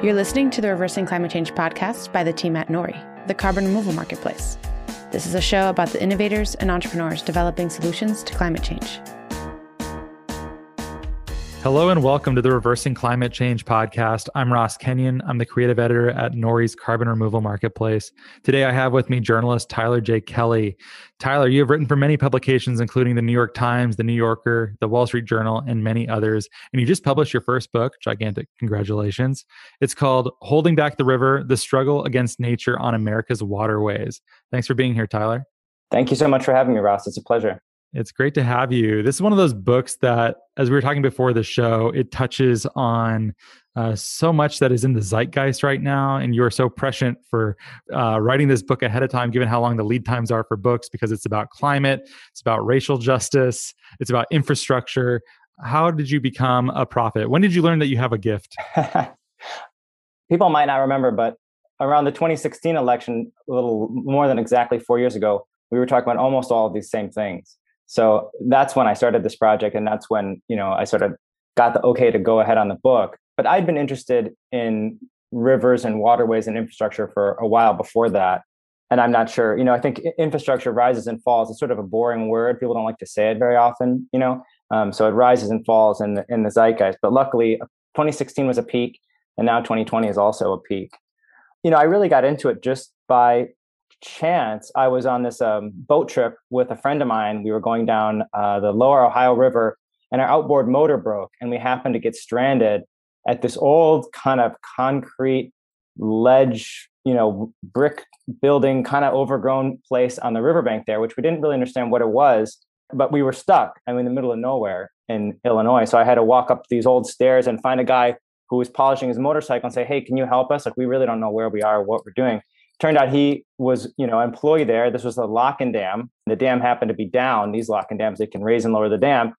You're listening to the Reversing Climate Change podcast by the team at Nori, the carbon removal marketplace. This is a show about the innovators and entrepreneurs developing solutions to climate change. Hello and welcome to the Reversing Climate Change podcast. I'm Ross Kenyon. I'm the creative editor at Nori's Carbon Removal Marketplace. Today I have with me journalist Tyler J. Kelley. Tyler, you have written for many publications, including the New York Times, the New Yorker, the Wall Street Journal, and many others. And you just published your first book, gigantic congratulations. It's called Holding Back the River The Struggle Against Nature on America's Waterways. Thanks for being here, Tyler. Thank you so much for having me, Ross. It's a pleasure. It's great to have you. This is one of those books that, as we were talking before the show, it touches on uh, so much that is in the zeitgeist right now. And you are so prescient for uh, writing this book ahead of time, given how long the lead times are for books, because it's about climate, it's about racial justice, it's about infrastructure. How did you become a prophet? When did you learn that you have a gift? People might not remember, but around the 2016 election, a little more than exactly four years ago, we were talking about almost all of these same things. So that's when I started this project, and that's when you know I sort of got the okay to go ahead on the book. But I'd been interested in rivers and waterways and infrastructure for a while before that. And I'm not sure, you know, I think infrastructure rises and falls. It's sort of a boring word. People don't like to say it very often, you know. Um, so it rises and falls in the, in the zeitgeist. But luckily, 2016 was a peak, and now 2020 is also a peak. You know, I really got into it just by chance, I was on this um, boat trip with a friend of mine. We were going down uh, the lower Ohio River, and our outboard motor broke, and we happened to get stranded at this old kind of concrete ledge, you know, brick building, kind of overgrown place on the riverbank there, which we didn't really understand what it was. But we were stuck. I mean, in the middle of nowhere in Illinois. So I had to walk up these old stairs and find a guy who was polishing his motorcycle and say, "Hey, can you help us? Like, we really don't know where we are, what we're doing." Turned out he was you know employee there. This was the lock and dam. The dam happened to be down. These lock and dams they can raise and lower the dam.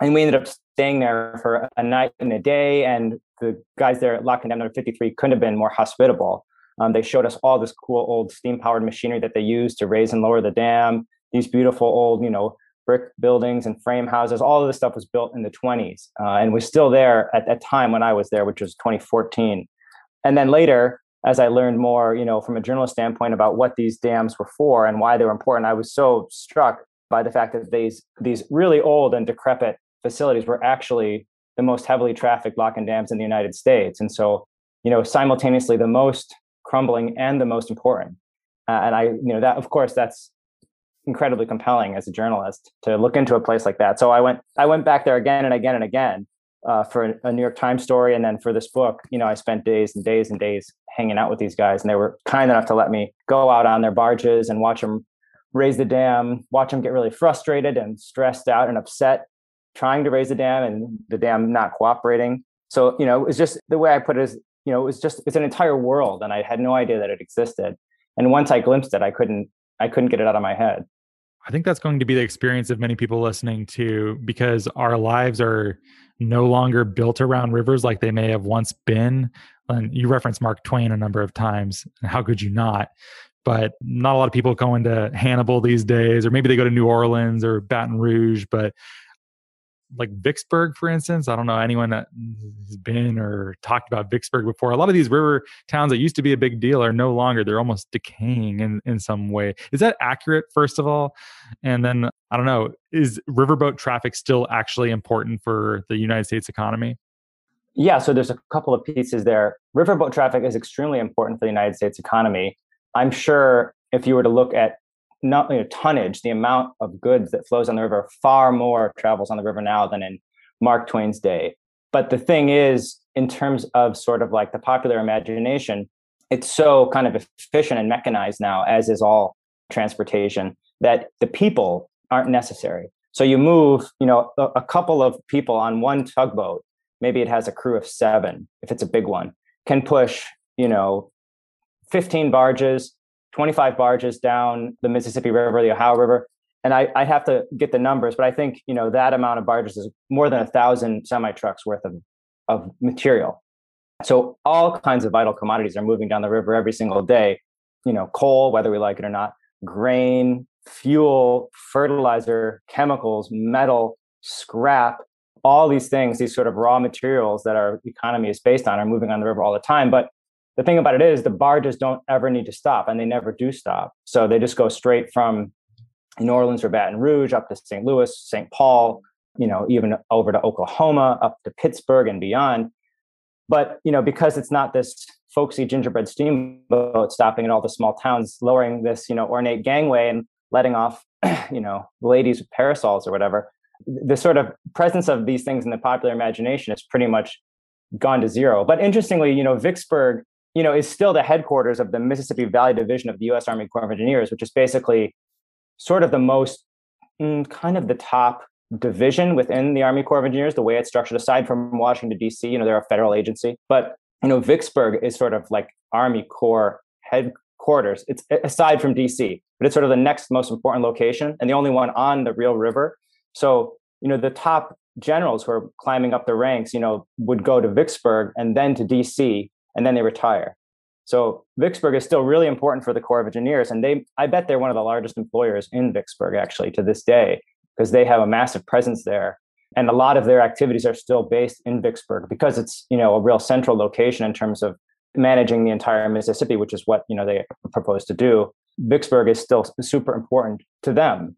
And we ended up staying there for a night and a day and the guys there at lock and dam number 53 couldn't have been more hospitable. Um, they showed us all this cool old steam powered machinery that they used to raise and lower the dam these beautiful old you know brick buildings and frame houses. All of this stuff was built in the 20s uh, and was still there at that time when i was there which was 2014 and then later as I learned more, you know, from a journalist standpoint about what these dams were for and why they were important, I was so struck by the fact that these these really old and decrepit facilities were actually the most heavily trafficked lock and dams in the United States. And so, you know, simultaneously the most crumbling and the most important. Uh, and I, you know, that of course that's incredibly compelling as a journalist to look into a place like that. So I went I went back there again and again and again uh, for a, New York Times story, and then for this book, you know, I spent days and days and days hanging out with these guys, and they were kind enough to let me go out on their barges and watch them raise the dam, watch them get really frustrated and stressed out and upset trying to raise the dam and the dam not cooperating. So, you know, it's just the way I put it is, you know, it was just it's an entire world, and I had no idea that it existed. And once I glimpsed it, I couldn't I couldn't get it out of my head. I think that's going to be the experience of many people listening to because our lives are no longer built around rivers like they may have once been. And you referenced Mark Twain a number of times. How could you not? But not a lot of people go into Hannibal these days, or maybe they go to New Orleans or Baton Rouge. But like Vicksburg, for instance. I don't know anyone that has been or talked about Vicksburg before. A lot of these river towns that used to be a big deal are no longer. They're almost decaying in, in some way. Is that accurate, first of all? And then, I don't know, is riverboat traffic still actually important for the United States economy? Yeah, so there's a couple of pieces there. Riverboat traffic is extremely important for the United States economy. I'm sure if you were to look at not you know, tonnage, the amount of goods that flows on the river, far more travels on the river now than in Mark Twain's day. But the thing is, in terms of sort of like the popular imagination, it's so kind of efficient and mechanized now, as is all transportation, that the people aren't necessary. So you move, you know, a, a couple of people on one tugboat, maybe it has a crew of seven, if it's a big one, can push, you know, 15 barges, 25 barges down the Mississippi River, the Ohio River. And I, I have to get the numbers, but I think you know that amount of barges is more than a thousand semi trucks worth of, of material. So all kinds of vital commodities are moving down the river every single day. You know, coal, whether we like it or not, grain, fuel, fertilizer, chemicals, metal, scrap, all these things, these sort of raw materials that our economy is based on, are moving on the river all the time. But the thing about it is, the barges don't ever need to stop, and they never do stop. So they just go straight from New Orleans or Baton Rouge up to St. Louis, St. Paul, you know, even over to Oklahoma, up to Pittsburgh and beyond. But you know, because it's not this folksy gingerbread steamboat stopping at all the small towns, lowering this you know ornate gangway and letting off you know ladies with parasols or whatever, the sort of presence of these things in the popular imagination is pretty much gone to zero. But interestingly, you know, Vicksburg, you know, is still the headquarters of the Mississippi Valley Division of the U.S. Army Corps of Engineers, which is basically sort of the most mm, kind of the top division within the Army Corps of Engineers, the way it's structured, aside from Washington, D.C., you know, they're a federal agency. But, you know, Vicksburg is sort of like Army Corps headquarters. It's aside from D.C., but it's sort of the next most important location and the only one on the real river. So, you know, the top generals who are climbing up the ranks, you know, would go to Vicksburg and then to D.C. and then they retire. So Vicksburg is still really important for the Corps of Engineers, and they I bet they're one of the largest employers in Vicksburg actually to this day because they have a massive presence there. And a lot of their activities are still based in Vicksburg because it's, you know, a real central location in terms of managing the entire Mississippi, which is what, you know, they propose to do. Vicksburg is still super important to them.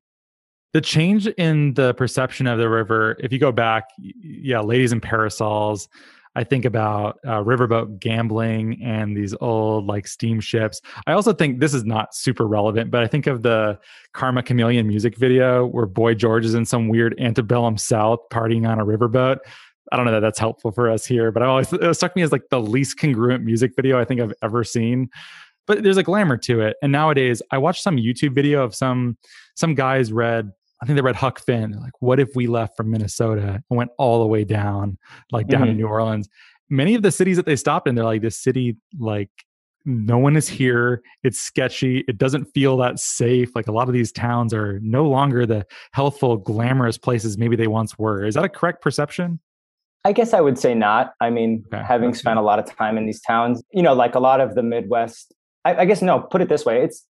The change in the perception of the river, if you go back, yeah, ladies in parasols, I think about uh, riverboat gambling and these old like steamships. I also think this is not super relevant, but I think of the Karma Chameleon music video where Boy George is in some weird antebellum South partying on a riverboat. I don't know that that's helpful for us here, but I always it struck me as like the least congruent music video I think I've ever seen. But there's a glamour to it. And nowadays, I watched some YouTube video of some some guys read I think they read Huck Finn. Like, what if we left from Minnesota and went all the way down, like down mm-hmm. to New Orleans? Many of the cities that they stopped in, they're like, this city, like, no one is here. It's sketchy. It doesn't feel that safe. Like a lot of these towns are no longer the healthful, glamorous places maybe they once were. Is that a correct perception? I guess I would say not. I mean, okay. having spent a lot of time in these towns, you know, like a lot of the Midwest, I, I guess no, put it this way. It's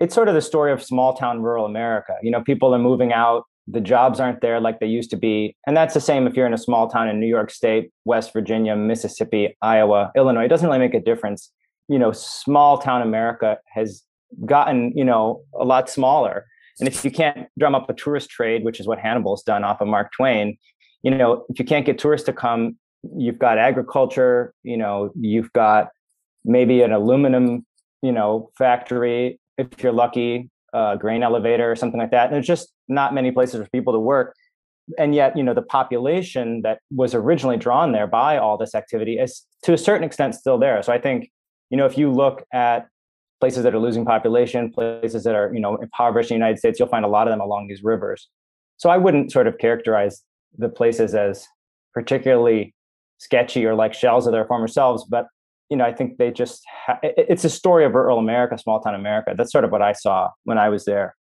it's sort of the story of small town rural America. You know, people are moving out, the jobs aren't there like they used to be. And that's the same if you're in a small town in New York State, West Virginia, Mississippi, Iowa, Illinois. It doesn't really make a difference. You know, small town America has gotten, you know, a lot smaller. And if you can't drum up a tourist trade, which is what Hannibal's done off of Mark Twain, you know, if you can't get tourists to come, you've got agriculture, you know, you've got maybe an aluminum, you know, factory, if you're lucky, a grain elevator or something like that. And there's just not many places for people to work. And yet, you know, the population that was originally drawn there by all this activity is to a certain extent still there. So I think, you know, if you look at places that are losing population, places that are, you know, impoverished in the United States, you'll find a lot of them along these rivers. So I wouldn't sort of characterize the places as particularly sketchy or like shells of their former selves, but you know, I think they just, ha- it's a story of rural America, small town America. That's sort of what I saw when I was there.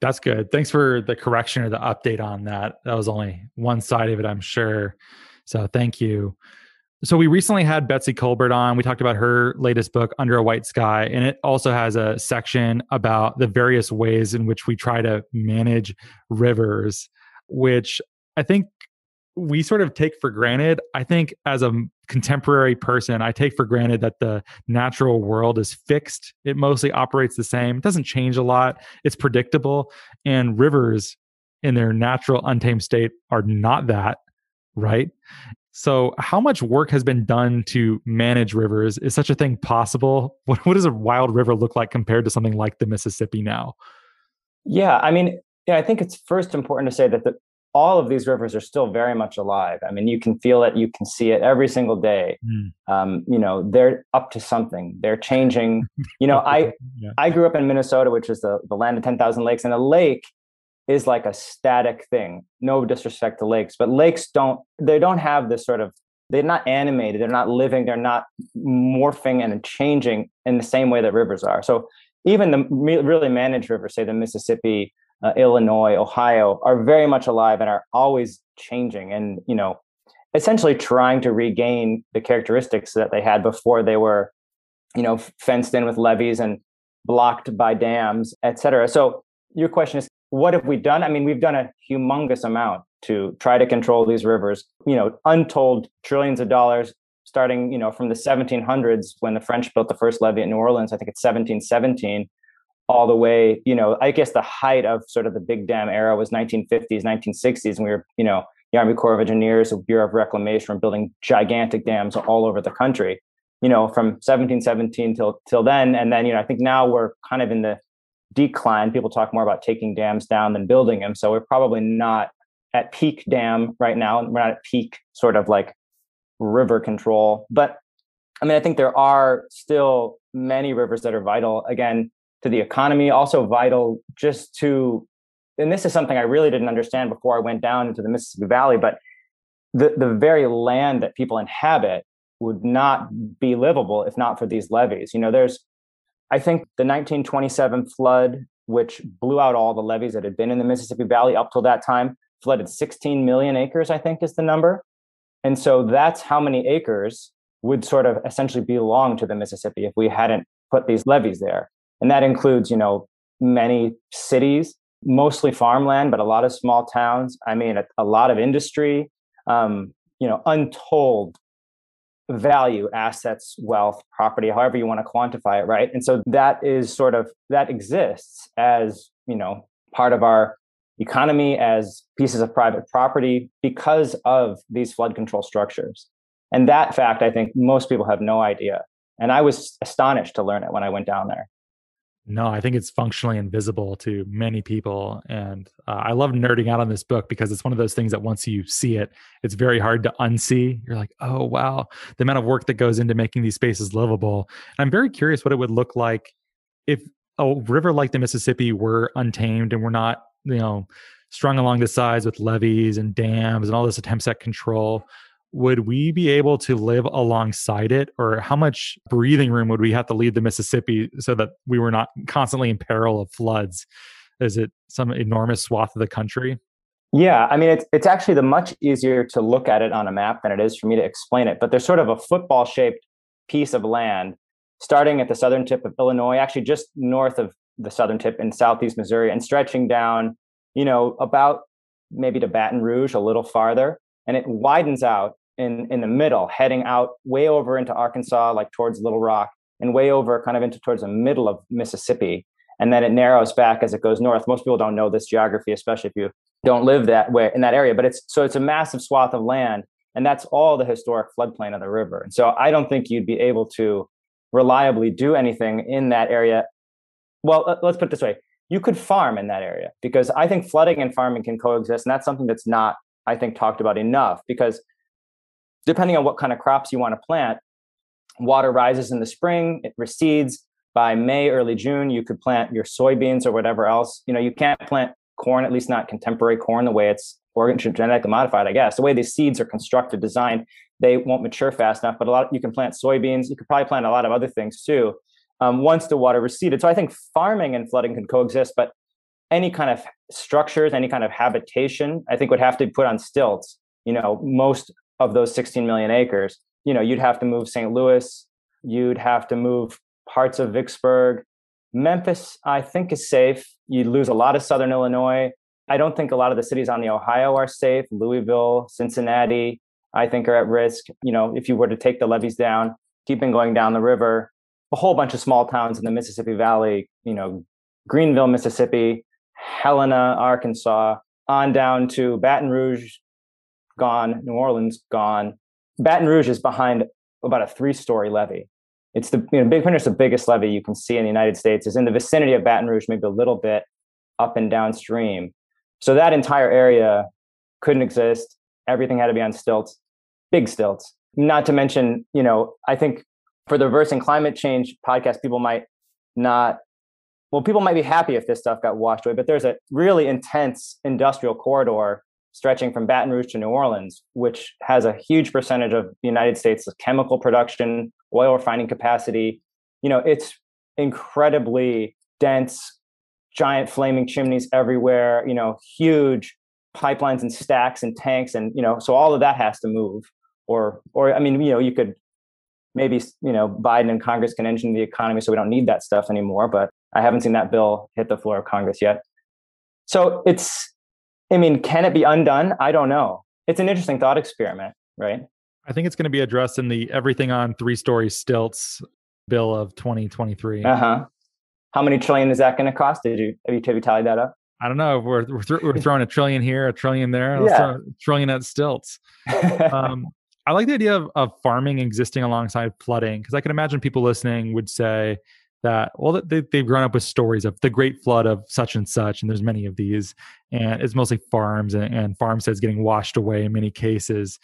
That's good. Thanks for the correction or the update on that. That was only one side of it, I'm sure. So thank you. So we recently had Betsy Kolbert on. We talked about her latest book, Under a White Sky, and it also has a section about the various ways in which we try to manage rivers, which I think we sort of take for granted. I think as a contemporary person, I take for granted that the natural world is fixed. It mostly operates the same. It doesn't change a lot. It's predictable. And rivers in their natural untamed state are not that, right? So, how much work has been done to manage rivers? Is such a thing possible? What, what does a wild river look like compared to something like the Mississippi now? Yeah, I mean, yeah, I think it's first important to say that the, all of these rivers are still very much alive. I mean, you can feel it, you can see it every single day. Mm. Um, you know, they're up to something. They're changing. You know, I yeah. I grew up in Minnesota, which is the, the land of ten thousand lakes, and a lake is like a static thing. No disrespect to lakes, but lakes don't they don't have this sort of they're not animated, they're not living, they're not morphing and changing in the same way that rivers are. So even the really managed rivers, say the Mississippi uh, Illinois, Ohio are very much alive and are always changing and, you know, essentially trying to regain the characteristics that they had before they were, you know, fenced in with levees and blocked by dams, et cetera. So your question is, what have we done? I mean, we've done a humongous amount to try to control these rivers, you know, untold trillions of dollars starting, you know, from the 1700s when the French built the first levee at New Orleans, I think it's 1717, all the way, you know, I guess the height of sort of the big dam era was 1950s, 1960s, and we were, you know, the Army Corps of Engineers, the Bureau of Reclamation, were building gigantic dams all over the country, you know, from 1717 till till then, and then, you know, I think now we're kind of in the decline. People talk more about taking dams down than building them, so we're probably not at peak dam right now. We're not at peak sort of like river control. But I mean, I think there are still many rivers that are vital, again, to the economy, also vital just to, and this is something I really didn't understand before I went down into the Mississippi Valley, but the, the very land that people inhabit would not be livable if not for these levees. You know, there's, I think the 1927 flood, which blew out all the levees that had been in the Mississippi Valley up till that time, flooded 16 million acres, I think is the number. And so that's how many acres would sort of essentially belong to the Mississippi if we hadn't put these levees there. And that includes, you know, many cities, mostly farmland, but a lot of small towns. I mean, a, a lot of industry, um, you know, untold value, assets, wealth, property, however you want to quantify it, right? And so that is sort of that exists as, you know, part of our economy as pieces of private property because of these flood control structures. And that fact, I think most people have no idea. And I was astonished to learn it when I went down there. No, I think it's functionally invisible to many people. And uh, I love nerding out on this book because it's one of those things that once you see it, it's very hard to unsee. You're like, oh, wow, the amount of work that goes into making these spaces livable. And I'm very curious what it would look like if a river like the Mississippi were untamed and we're not you know strung along the sides with levees and dams and all this attempts at control would we be able to live alongside it or how much breathing room would we have to leave the mississippi so that we were not constantly in peril of floods is it some enormous swath of the country yeah i mean it's, it's actually the much easier to look at it on a map than it is for me to explain it but there's sort of a football shaped piece of land starting at the southern tip of illinois actually just north of the southern tip in southeast Missouri and stretching down, you know, about maybe to Baton Rouge a little farther. And it widens out in, in the middle, heading out way over into Arkansas, like towards Little Rock, and way over kind of into towards the middle of Mississippi. And then it narrows back as it goes north. Most people don't know this geography, especially if you don't live that way in that area. But it's so it's a massive swath of land, and that's all the historic floodplain of the river. And so I don't think you'd be able to reliably do anything in that area well, let's put it this way you could farm in that area because I think flooding and farming can coexist. And that's something that's not, I think, talked about enough because depending on what kind of crops you want to plant, water rises in the spring, it recedes. By May, early June, you could plant your soybeans or whatever else. You know, you can't plant corn, at least not contemporary corn, the way it's organ genetically modified, I guess. The way these seeds are constructed, designed, they won't mature fast enough. But a lot, you can plant soybeans. You could probably plant a lot of other things too um, once the water receded. So I think farming and flooding can coexist, but any kind of structures, any kind of habitation, I think would have to be put on stilts. You know, most of those 16 million acres, you know, you'd have to move St. Louis, you'd have to move parts of Vicksburg. Memphis, I think, is safe. You'd lose a lot of southern Illinois. I don't think a lot of the cities on the Ohio are safe. Louisville, Cincinnati, I think are at risk. You know, if you were to take the levees down, keeping going down the river, a whole bunch of small towns in the Mississippi Valley, you know, Greenville, Mississippi, Helena, Arkansas, on down to Baton Rouge, gone, New Orleans, gone. Baton Rouge is behind about a three story levee. It's the you know, Big Pinner's the biggest levee you can see in the United States, is in the vicinity of Baton Rouge, maybe a little bit up and downstream. So that entire area couldn't exist. Everything had to be on stilts, big stilts. Not to mention, you know, I think for the reversing climate change podcast, people might not, well, people might be happy if this stuff got washed away, but there's a really intense industrial corridor stretching from Baton Rouge to New Orleans, which has a huge percentage of the United States' chemical production, oil refining capacity. You know, it's incredibly dense, giant flaming chimneys everywhere, you know, huge pipelines and stacks and tanks. And, you know, so all of that has to move. Or, or I mean, you know, you could maybe you know Biden and Congress can engine the economy so we don't need that stuff anymore. But I haven't seen that bill hit the floor of Congress yet. So it's, I mean, can it be undone? I don't know. It's an interesting thought experiment, right? I think it's going to be addressed in the everything on three story stilts bill of 2023. Uh huh. How many trillion is that going to cost? Did you have you, have you tallied that up? I don't know. We're we're, th- we're throwing a trillion here, a trillion there, yeah. a trillion at stilts. um, I like the idea of, of farming existing alongside flooding because I can imagine people listening would say that well they, they've grown up with stories of the great flood of such and such and there's many of these and it's mostly farms and, and farmsteads getting washed away in many cases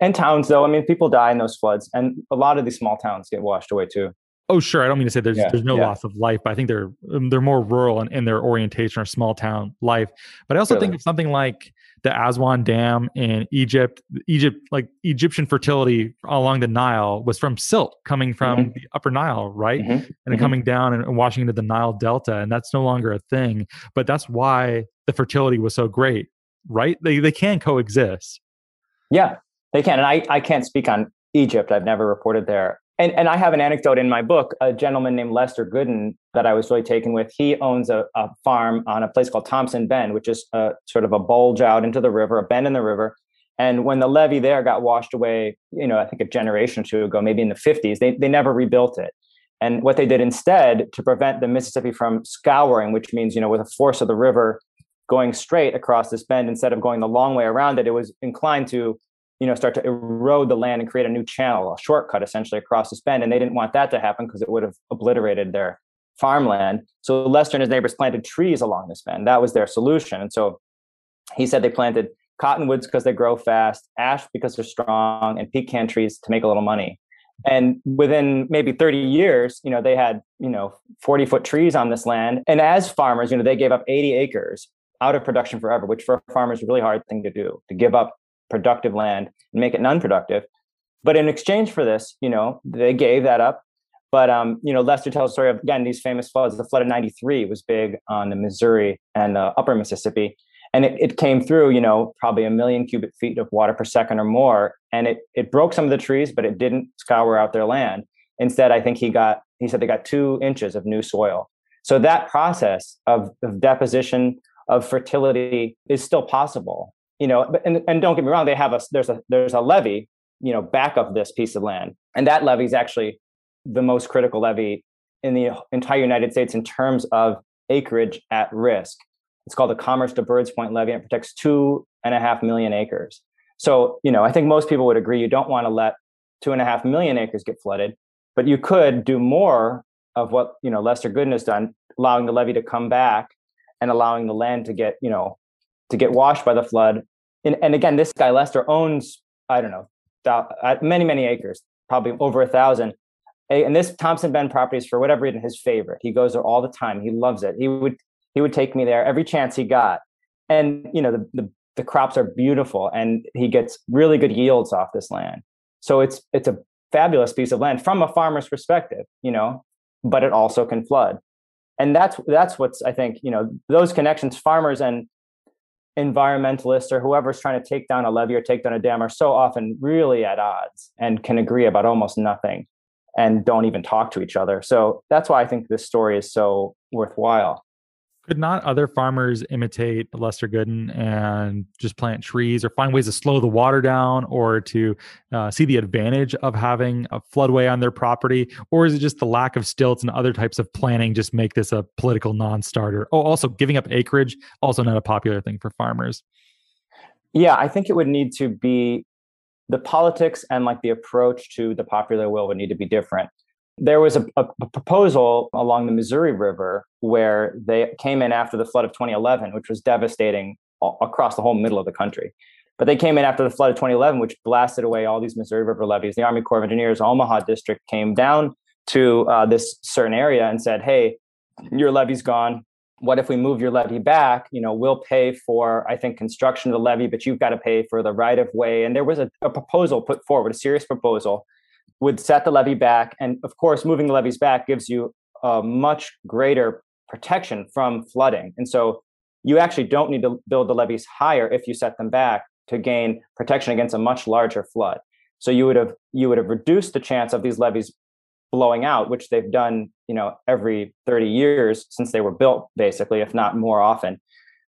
and towns though i mean people die in those floods and a lot of these small towns get washed away too Oh, sure. I don't mean to say there's yeah, there's no yeah. loss of life, but I think they're um, they're more rural in, in their orientation or small town life. But I also really? think of something like the Aswan Dam in Egypt. Egypt, like Egyptian fertility along the Nile, was from silt coming from mm-hmm. the Upper Nile, right, mm-hmm. and mm-hmm. coming down and washing into the Nile Delta, and that's no longer a thing. But that's why the fertility was so great, right? They they can coexist. Yeah, they can, and I I can't speak on Egypt. I've never reported there and and I have an anecdote in my book. A gentleman named Lester Gooden that I was really taken with. He owns a, a farm on a place called Thompson Bend, which is a, sort of a bulge out into the river, a bend in the river. And when the levee there got washed away, you know, I think a generation or two ago, maybe in the 50s, they, they never rebuilt it. And what they did instead to prevent the Mississippi from scouring, which means, you know, with the force of the river going straight across this bend instead of going the long way around it, it was inclined to you know, start to erode the land and create a new channel, a shortcut essentially across this bend. And they didn't want that to happen because it would have obliterated their farmland. So Lester and his neighbors planted trees along this bend. That was their solution. And so he said they planted cottonwoods because they grow fast, ash because they're strong, and pecan trees to make a little money. And within maybe 30 years, you know, they had, you know, 40 foot trees on this land. And as farmers, you know, they gave up 80 acres out of production forever, which for farmers is a really hard thing to do, to give up productive land and make it non-productive. But in exchange for this, you know, they gave that up. But um, you know, Lester tells the story of again these famous floods. The flood of '93 was big on the Missouri and the Upper Mississippi, and it, it came through, you know, probably a million cubic feet of water per second or more, and it it broke some of the trees, but it didn't scour out their land. Instead, I think he got he said they got two inches of new soil. So that process of, of deposition of fertility is still possible you know, and, and don't get me wrong, they have a there's a there's a levee you know, back of this piece of land, and that levee is actually the most critical levee in the entire United States in terms of acreage at risk. It's called the Commerce to Birds Point levee and it protects two and a half million acres. So, you know, I think most people would agree you don't want to let two and a half million acres get flooded, but you could do more of what you know Lester Gooden has done, allowing the levee to come back and allowing the land to get you know to get washed by the flood. And, and again, this guy Lester owns I don't know uh, many many acres, probably over a thousand. And this Thompson Bend property is for whatever reason his favorite. He goes there all the time. He loves it. He would he would take me there every chance he got. And you know the, the the crops are beautiful, and he gets really good yields off this land. So it's it's a fabulous piece of land from a farmer's perspective, you know, but it also can flood. And that's that's what's I think, you know, those connections, farmers and environmentalists or whoever's trying to take down a levee or take down a dam are so often really at odds and can agree about almost nothing and don't even talk to each other. So that's why I think this story is so worthwhile. Could not other farmers imitate Lester Gooden and just plant trees or find ways to slow the water down or to uh, see the advantage of having a floodway on their property? Or is it just the lack of stilts and other types of planning just make this a political non starter? Oh, also giving up acreage, also not a popular thing for farmers. Yeah, I think it would need to be the politics and like the approach to the popular will would need to be different there was a, a, proposal along the Missouri River where they came in after the flood of 2011, which was devastating across the whole middle of the country. But they came in after the flood of 2011, which blasted away all these Missouri River levees. The Army Corps of Engineers Omaha district came down to uh, this certain area and said, "Hey, your levee's gone. What if we move your levee back? You know, we'll pay for, I think, construction of the levee, but you've got to pay for the right of way." And there was a, a proposal put forward, a serious proposal would set the levee back. And of course, moving the levees back gives you a much greater protection from flooding. And so you actually don't need to build the levees higher if you set them back to gain protection against a much larger flood. So you would have you would have reduced the chance of these levees blowing out, which they've done, you know, every 30 years since they were built, basically, if not more often.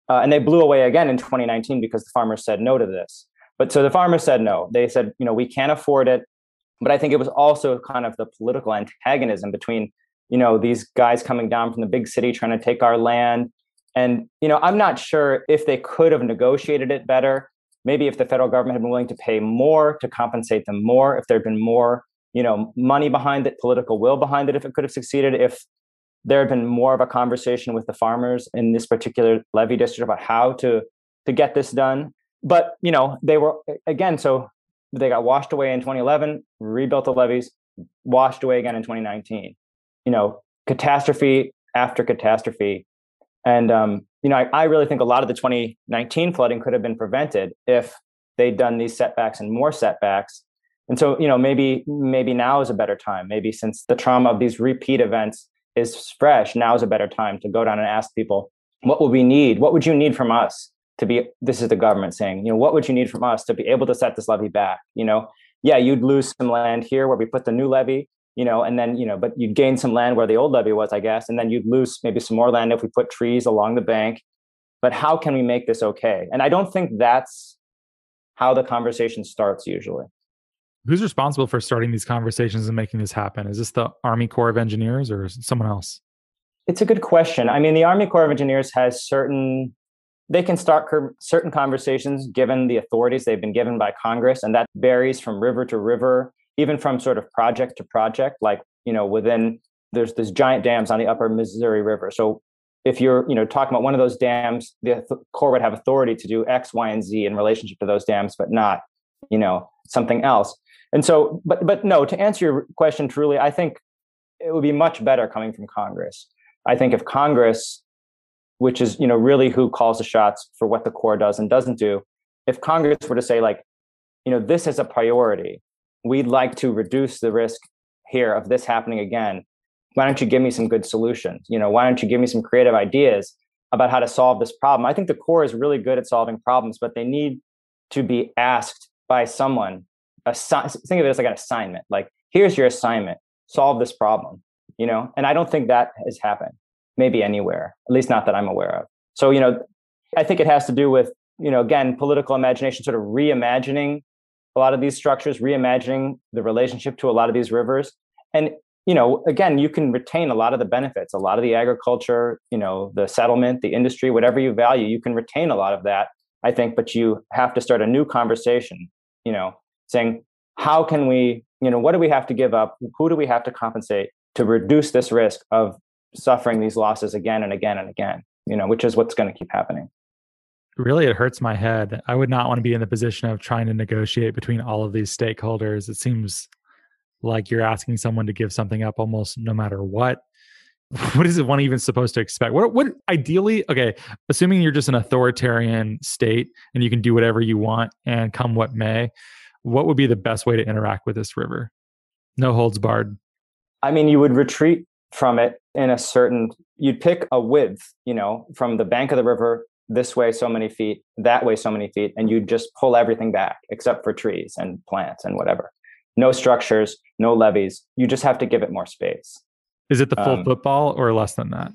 Uh, and they blew away again in 2019 because the farmers said no to this. But so the farmers said no. They said, you know, we can't afford it. But I think it was also kind of the political antagonism between, you know, these guys coming down from the big city trying to take our land. And, you know, I'm not sure if they could have negotiated it better. Maybe if the federal government had been willing to pay more to compensate them more, if there'd been more, you know, money behind it, political will behind it, if it could have succeeded, if there had been more of a conversation with the farmers in this particular levee district about how to to get this done but you know they were again so they got washed away in 2011 rebuilt the levees washed away again in 2019 you know catastrophe after catastrophe. And um, you know I, I really think a lot of the 2019 flooding could have been prevented if they'd done these setbacks and more setbacks. And so you know maybe maybe now is a better time. Maybe since the trauma of these repeat events is fresh now is a better time to go down and ask people what would we need? What would you need from us to be this is the government saying you know what would you need from us to be able to set this levee back you know? Yeah you'd lose some land here where we put the new levee you know and then you know but you'd gain some land where the old levee was i guess and then you'd lose maybe some more land if we put trees along the bank. But how can we make this okay? And i don't think that's how the conversation starts usually. Who's responsible for starting these conversations and making this happen? Is this the army corps of engineers or someone else? It's a good question. I mean the army corps of engineers has certain they can start certain conversations given the authorities they've been given by Congress, and that varies from river to river, even from sort of project to project. Like you know, within there's there's giant dams on the Upper Missouri River. So if you're you know talking about one of those dams, the Corps would have authority to do X, Y, and Z in relationship to those dams, but not you know something else. And so, but but no, to answer your question truly, I think it would be much better coming from Congress. I think if Congress which is you know really who calls the shots for what the corps does and doesn't do. If congress were to say like you know this is a priority we'd like to reduce the risk here of this happening again why don't you give me some good solutions? You know why don't you give me some creative ideas about how to solve this problem? I think the corps is really good at solving problems but they need to be asked by someone assi- think of it as like an assignment like here's your assignment. Solve this problem you know? And i don't think that has happened maybe anywhere, at least not that I'm aware of. So, you know, I think it has to do with, you know, again, political imagination, sort of reimagining a lot of these structures, reimagining the relationship to a lot of these rivers. And, you know, again, you can retain a lot of the benefits, a lot of the agriculture, you know, the settlement, the industry, whatever you value, you can retain a lot of that, I think, but you have to start a new conversation, you know, saying, how can we, you know, what do we have to give up? Who do we have to compensate to reduce this risk of suffering these losses again and again and again, you know, which is what's going to keep happening. Really, it hurts my head. I would not want to be in the position of trying to negotiate between all of these stakeholders. It seems like you're asking someone to give something up almost no matter what. What is it one even supposed to expect? What what ideally, okay, assuming you're just an authoritarian state and you can do whatever you want and come what may, what would be the best way to interact with this river? No holds barred. I mean, you would retreat from it in a certain you'd pick a width you know from the bank of the river this way so many feet that way so many feet and you'd just pull everything back except for trees and plants and whatever. No structures no levees. You just have to give it more space. Is it the full um, football or less than that?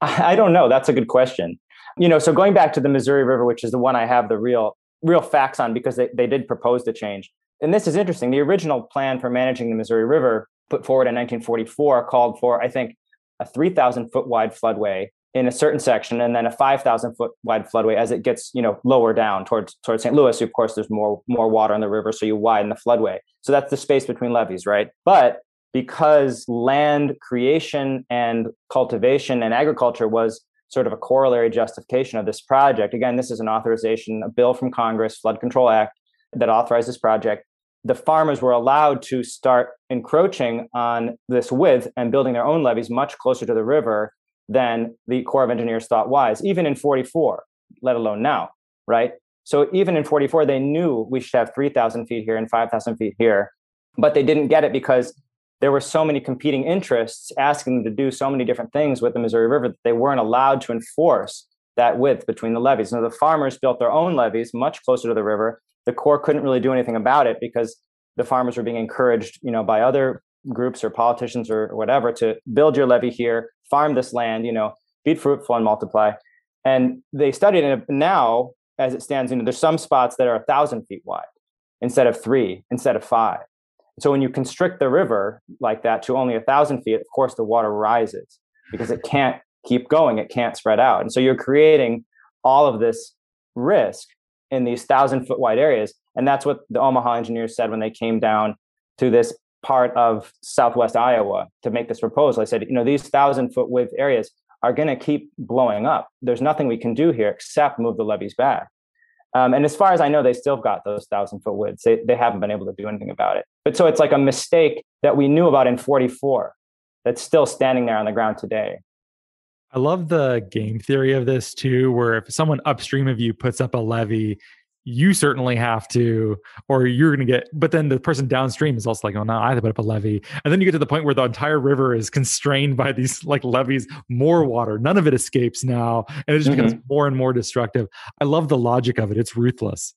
I, I don't know. That's a good question. You know so going back to the missouri river which is the one i have the real real facts on because they, they did propose to change. And this is interesting. The original plan for managing the missouri river put forward in 1944 called for, I think, a 3,000 foot wide floodway in a certain section, and then a 5,000 foot wide floodway as it gets, you know, lower down towards towards St. Louis. Of course, there's more more water in the river, so you widen the floodway. So that's the space between levees, right? But because land creation and cultivation and agriculture was sort of a corollary justification of this project. Again, this is an authorization, a bill from Congress, Flood Control Act, that authorized this project the farmers were allowed to start encroaching on this width and building their own levees much closer to the river than the Corps of Engineers thought wise, even in 44, let alone now, right? So even in 44, they knew we should have 3,000 feet here and 5,000 feet here, but they didn't get it because there were so many competing interests asking them to do so many different things with the Missouri River that they weren't allowed to enforce that width between the levees. So the farmers built their own levees much closer to the river the Corps couldn't really do anything about it because the farmers were being encouraged, you know, by other groups or politicians or whatever to build your levee here, farm this land, you know, be fruitful and multiply. And they studied it now, as it stands, you know, there's some spots that are a thousand feet wide instead of three, instead of five. So when you constrict the river like that to only a thousand feet, of course the water rises because it can't keep going, it can't spread out. And so you're creating all of this risk in these thousand foot wide areas. And that's what the Omaha engineers said when they came down to this part of southwest Iowa to make this proposal. I said, you know, these thousand foot width areas are going to keep blowing up. There's nothing we can do here except move the levees back. Um, and as far as I know, they still got those thousand foot widths. They, they haven't been able to do anything about it. But so it's like a mistake that we knew about in 44 that's still standing there on the ground today. I love the game theory of this too, where if someone upstream of you puts up a levee, you certainly have to, or you're going to get, but then the person downstream is also like, oh, no, I have to put up a levee. And then you get to the point where the entire river is constrained by these like levees, more water. None of it escapes now. And it just mm-hmm. becomes more and more destructive. I love the logic of it. It's ruthless.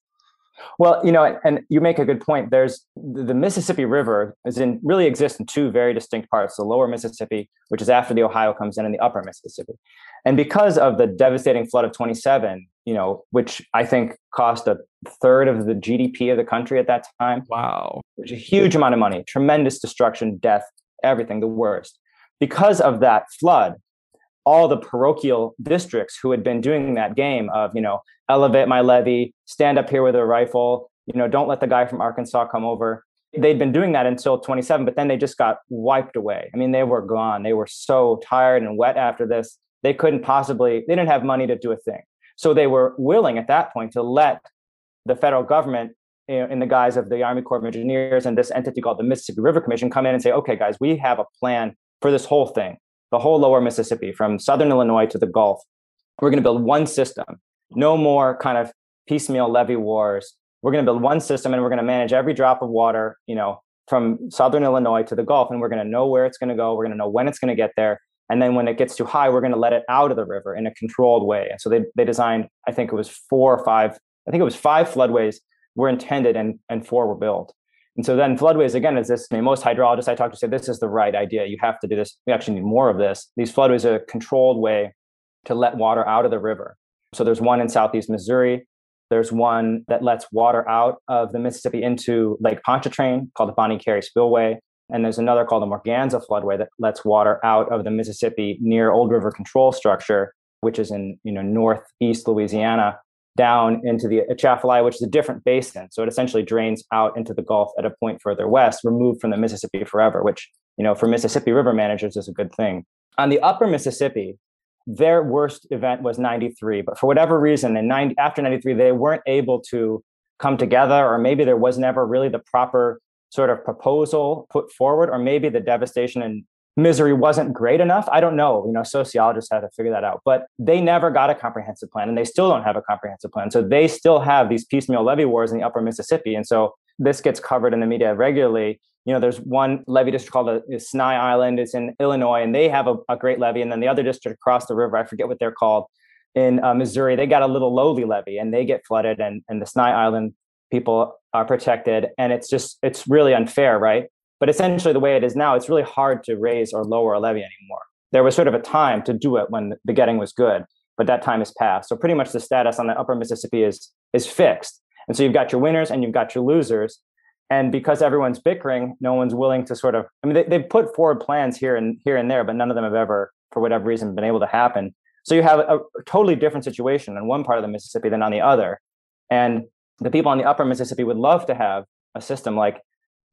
Well, you know, and you make a good point. There's the Mississippi River is in really exists in two very distinct parts: the lower Mississippi, which is after the Ohio comes in, and the upper Mississippi. And because of the devastating flood of 27, you know, which I think cost a third of the GDP of the country at that time. Wow. Which is a huge amount of money, tremendous destruction, death, everything, the worst. Because of that flood, all the parochial districts who had been doing that game of, you know, elevate my levee, stand up here with a rifle, you know, don't let the guy from Arkansas come over. They'd been doing that until 27, but then they just got wiped away. I mean, they were gone. They were so tired and wet after this. They couldn't possibly, they didn't have money to do a thing. So they were willing at that point to let the federal government, in the guise of the Army Corps of Engineers and this entity called the Mississippi River Commission, come in and say, okay, guys, we have a plan for this whole thing, the whole lower Mississippi, from southern Illinois to the Gulf. We're going to build one system, no more kind of piecemeal levee wars. We're going to build one system and we're going to manage every drop of water, you know, from southern Illinois to the Gulf. And we're going to know where it's going to go. We're going to know when it's going to get there. And then when it gets too high, we're going to let it out of the river in a controlled way. And so they, they designed, I think it was four or five, I think it was five floodways were intended and, and four were built. And so then floodways, again, is this, I mean, most hydrologists I talk to say this is the right idea. You have to do this. We actually need more of this. These floodways are a controlled way to let water out of the river. So there's one in Southeast Missouri. There's one that lets water out of the Mississippi into Lake Pontchartrain called the Bonnet Carré Spillway. And there's another called the Morganza floodway that lets water out of the Mississippi near Old River Control Structure, which is in you know northeast Louisiana, down into the Atchafalaya, which is a different basin. So it essentially drains out into the Gulf at a point further west, removed from the Mississippi forever, which you know for Mississippi River managers is a good thing. On the upper Mississippi, their worst event was 93, but for whatever reason, in 90, after 93, they weren't able to come together, or maybe there was never really the proper sort of proposal put forward, or maybe the devastation and misery wasn't great enough. I don't know. You know, sociologists had to figure that out. But they never got a comprehensive plan, and they still don't have a comprehensive plan. So they still have these piecemeal levee wars in the upper Mississippi. And so this gets covered in the media regularly. You know, there's one levee district called the, the Sny Island. It's in Illinois, and they have a, a, great levee. And then the other district across the river, I forget what they're called, in uh, Missouri, they got a little lowly levee, and they get flooded. And and the Sny Island people are protected and it's just it's really unfair right but essentially the way it is now it's really hard to raise or lower a levee anymore. There was sort of a time to do it when the getting was good but that time has passed. So pretty much the status on the upper mississippi is is fixed. And so you've got your winners and you've got your losers. And because everyone's bickering no one's willing to sort of i mean they, they've put forward plans here and here and there but none of them have ever for whatever reason been able to happen. So you have a, a totally different situation in one part of the mississippi than on the other. And the people on the upper Mississippi would love to have a system like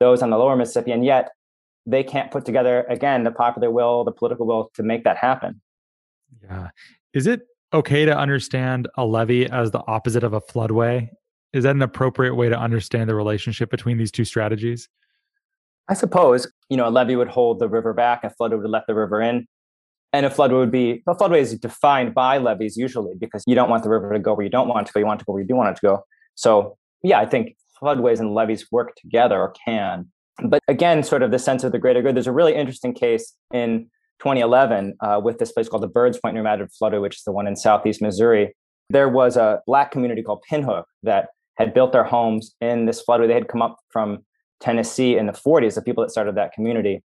those on the lower Mississippi, and yet they can't put together again the popular will, the political will to make that happen. Yeah. Is it okay to understand a levee as the opposite of a floodway? Is that an appropriate way to understand the relationship between these two strategies? I suppose, you know, a levee would hold the river back, a floodway would let the river in. And a floodway would be a floodway is defined by levees usually because you don't want the river to go where you don't want it to go. You want it to go where you do want it to go. So yeah, I think floodways and levees work together or can. But again, sort of the sense of the greater good. There's a really interesting case in 2011 uh, with this place called the Birds Point New Madrid Floodway, which is the one in southeast Missouri. There was a black community called Pinhook that had built their homes in this floodway. They had come up from Tennessee in the 40s, the people that started that community.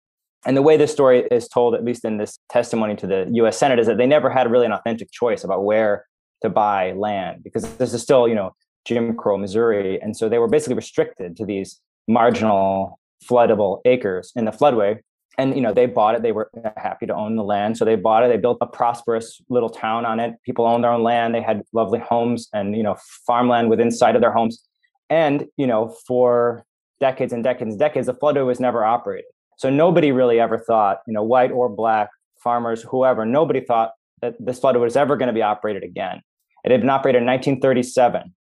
And the way this story is told, at least in this testimony to the US Senate, is that they never had really an authentic choice about where to buy land because this is still, you know, Jim Crow, Missouri. And so they were basically restricted to these marginal floodable acres in the floodway. And you know, they bought it. They were happy to own the land. So they bought it. They built a prosperous little town on it. People owned their own land. They had lovely homes and you know, farmland within sight of their homes. And you know, for decades and decades and decades, the floodway was never operated. So nobody really ever thought, you know, white or black farmers, whoever, nobody thought that this floodway was ever going to be operated again. It had been operated in 1937.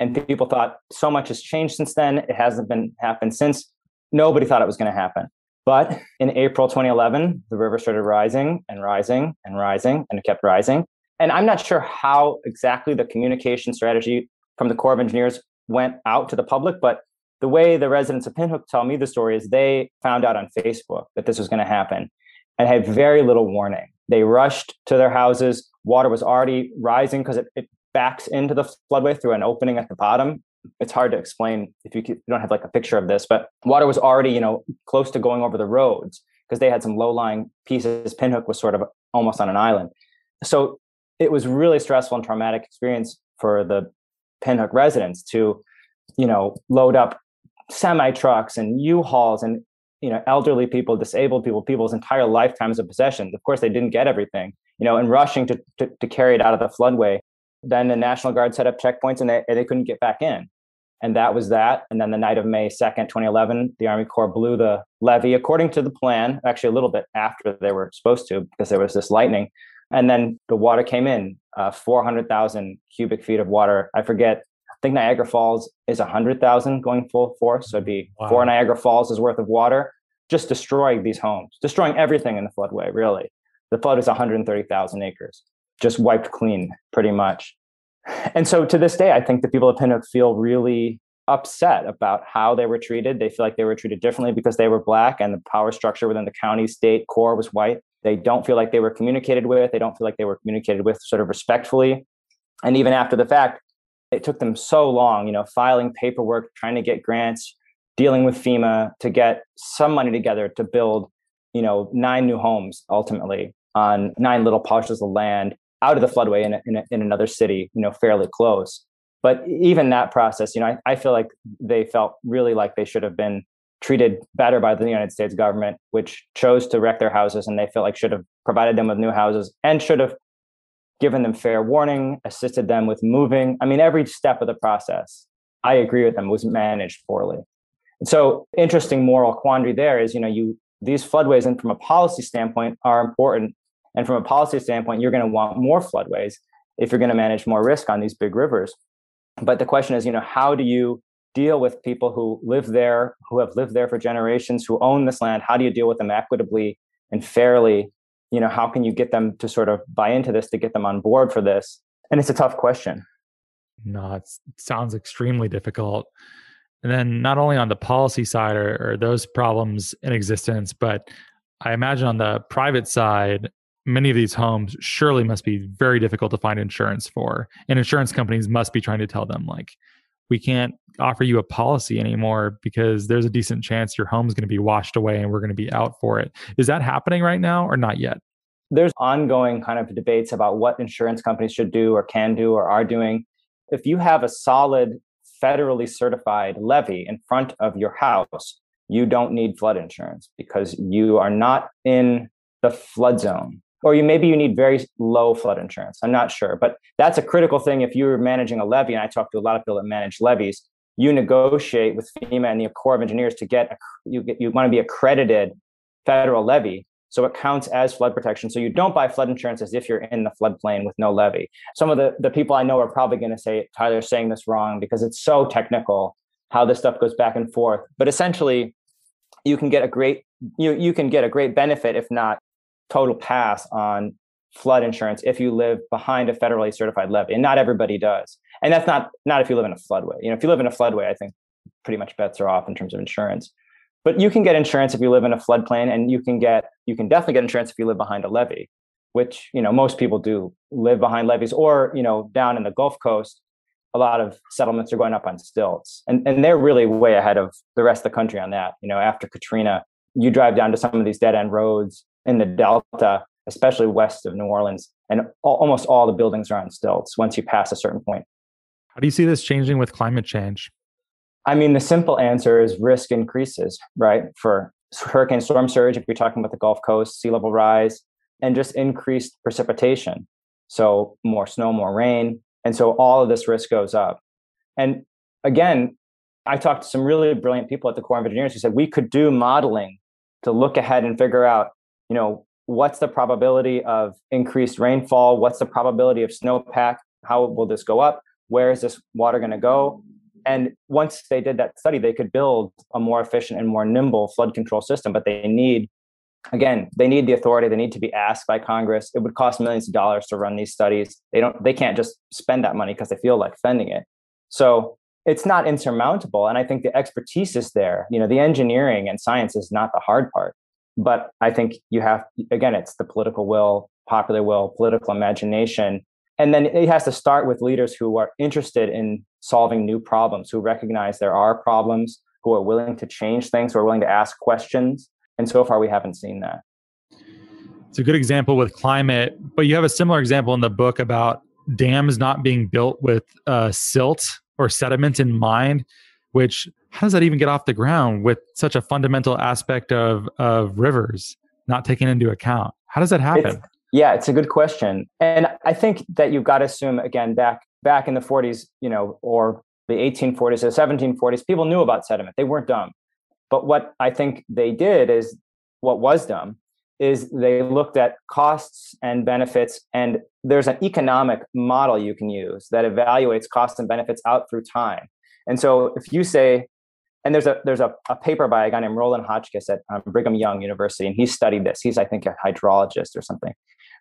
And people thought so much has changed since then. It hasn't been happened since. Nobody thought it was going to happen. But in April 2011, the river started rising and rising and rising, and it kept rising. And I'm not sure how exactly the communication strategy from the Corps of Engineers went out to the public, but the way the residents of Pinhook tell me the story is they found out on Facebook that this was going to happen and had very little warning. They rushed to their houses. Water was already rising because it, it, backs into the floodway through an opening at the bottom. It's hard to explain if you, you don't have like a picture of this, but water was already, you know, close to going over the roads because they had some low-lying pieces. Pinhook was sort of almost on an island. So it was really stressful and traumatic experience for the Pinhook residents to, you know, load up semi trucks and U-Hauls and you know elderly people, disabled people, people's entire lifetimes of possessions. Of course, they didn't get everything, you know, and rushing to, to, to carry it out of the floodway. Then the National Guard set up checkpoints and they, they couldn't get back in. And that was that. And then the night of May 2nd, 2011, the Army Corps blew the levee according to the plan, actually a little bit after they were supposed to, because there was this lightning. And then the water came in, uh, 400,000 cubic feet of water. I forget I think Niagara Falls is 100,000 going full force. So it'd be wow. four Niagara Falls is worth of water, just destroying these homes, destroying everything in the floodway, really. The flood is 130,000 acres, just wiped clean, pretty much. And so to this day, I think the people of Pinhook feel really upset about how they were treated. They feel like they were treated differently because they were black and the power structure within the county, state, Corps was white. They don't feel like they were communicated with. They don't feel like they were communicated with sort of respectfully. And even after the fact, it took them so long, you know, filing paperwork, trying to get grants, dealing with FEMA to get some money together to build, you know, nine new homes ultimately on nine little parcels of land out of the floodway in, a, in, a, in another city, you know, fairly close. But even that process, you know, I, I feel like they felt really like they should have been treated better by the United States government, which chose to wreck their houses and they feel like should have provided them with new houses and should have given them fair warning, assisted them with moving. I mean, every step of the process, I agree with them, was managed poorly. And so, interesting moral quandary there is, you know, you these floodways, and from a policy standpoint, are important. And from a policy standpoint, you're going to want more floodways if you're going to manage more risk on these big rivers. But the question is, you know, how do you deal with people who live there, who have lived there for generations, who own this land? How do you deal with them equitably and fairly you know how can you get them to sort of buy into this to get them on board for this and it's a tough question no it sounds extremely difficult and then not only on the policy side are, are those problems in existence but i imagine on the private side many of these homes surely must be very difficult to find insurance for and insurance companies must be trying to tell them like we can't offer you a policy anymore because there's a decent chance your home's going to be washed away and we're going to be out for it. Is that happening right now or not yet? There's ongoing kind of debates about what insurance companies should do or can do or are doing. If you have a solid federally certified levee in front of your house, you don't need flood insurance because you are not in the flood zone or you maybe you need very low flood insurance. I'm not sure, but that's a critical thing if you're managing a levee. And I talk to a lot of people that manage levees. You negotiate with FEMA and the Corps of Engineers to get you get, you want to be accredited federal levee, so it counts as flood protection. So you don't buy flood insurance as if you're in the floodplain with no levee. Some of the the people I know are probably going to say Tyler's saying this wrong because it's so technical how this stuff goes back and forth. But essentially, you can get a great you you can get a great benefit if not total pass on flood insurance if you live behind a federally certified levee and not everybody does. And that's not not if you live in a floodway. You know if you live in a floodway i think pretty much bets are off in terms of insurance. But you can get insurance if you live in a floodplain and you can get you can definitely get insurance if you live behind a levee which you know most people do live behind levees or you know down in the gulf coast a lot of settlements are going up on stilts. And, and they're really way ahead of the rest of the country on that. You know after katrina you drive down to some of these dead end roads in the delta especially west of New Orleans. And almost all the buildings are on stilts once you pass a certain point. How do you see this changing with climate change? I mean, the simple answer is risk increases, right? For hurricane storm surge, if you're talking about the Gulf Coast, sea level rise, and just increased precipitation. So more snow, more rain. And so all of this risk goes up. And again, I talked to some really brilliant people at the Corps of Engineers who said we could do modeling to look ahead and figure out, you know, what's the probability of increased rainfall? What's the probability of snowpack? How will this go up? Where is this water going to go? And once they did that study, they could build a more efficient and more nimble flood control system. But they need, again, they need the authority. They need to be asked by Congress. It would cost millions of dollars to run these studies. They don't. They can't just spend that money because they feel like spending it. So it's not insurmountable. And I think the expertise is there. You know, the engineering and science is not the hard part. But I think you have, again, it's the political will, popular will, political imagination. And then it has to start with leaders who are interested in solving new problems, who recognize there are problems, who are willing to change things, who are willing to ask questions. And so far, we haven't seen that. It's a good example with climate, but you have a similar example in the book about dams not being built with uh, silt or sediment in mind, which how does that even get off the ground with such a fundamental aspect of of rivers not taken into account? How does that happen? It's, yeah, it's a good question, and I think that you've got to assume again back back in the 40s, you know, or the 1840s or 1740s, people knew about sediment. They weren't dumb, but what I think they did is what was dumb is they looked at costs and benefits and there's an economic model you can use that evaluates costs and benefits out through time and so if you say and there's a there's a, a paper by a guy named Rollin Hotchkiss at um, brigham young university and he studied this. He's i think a hydrologist or something.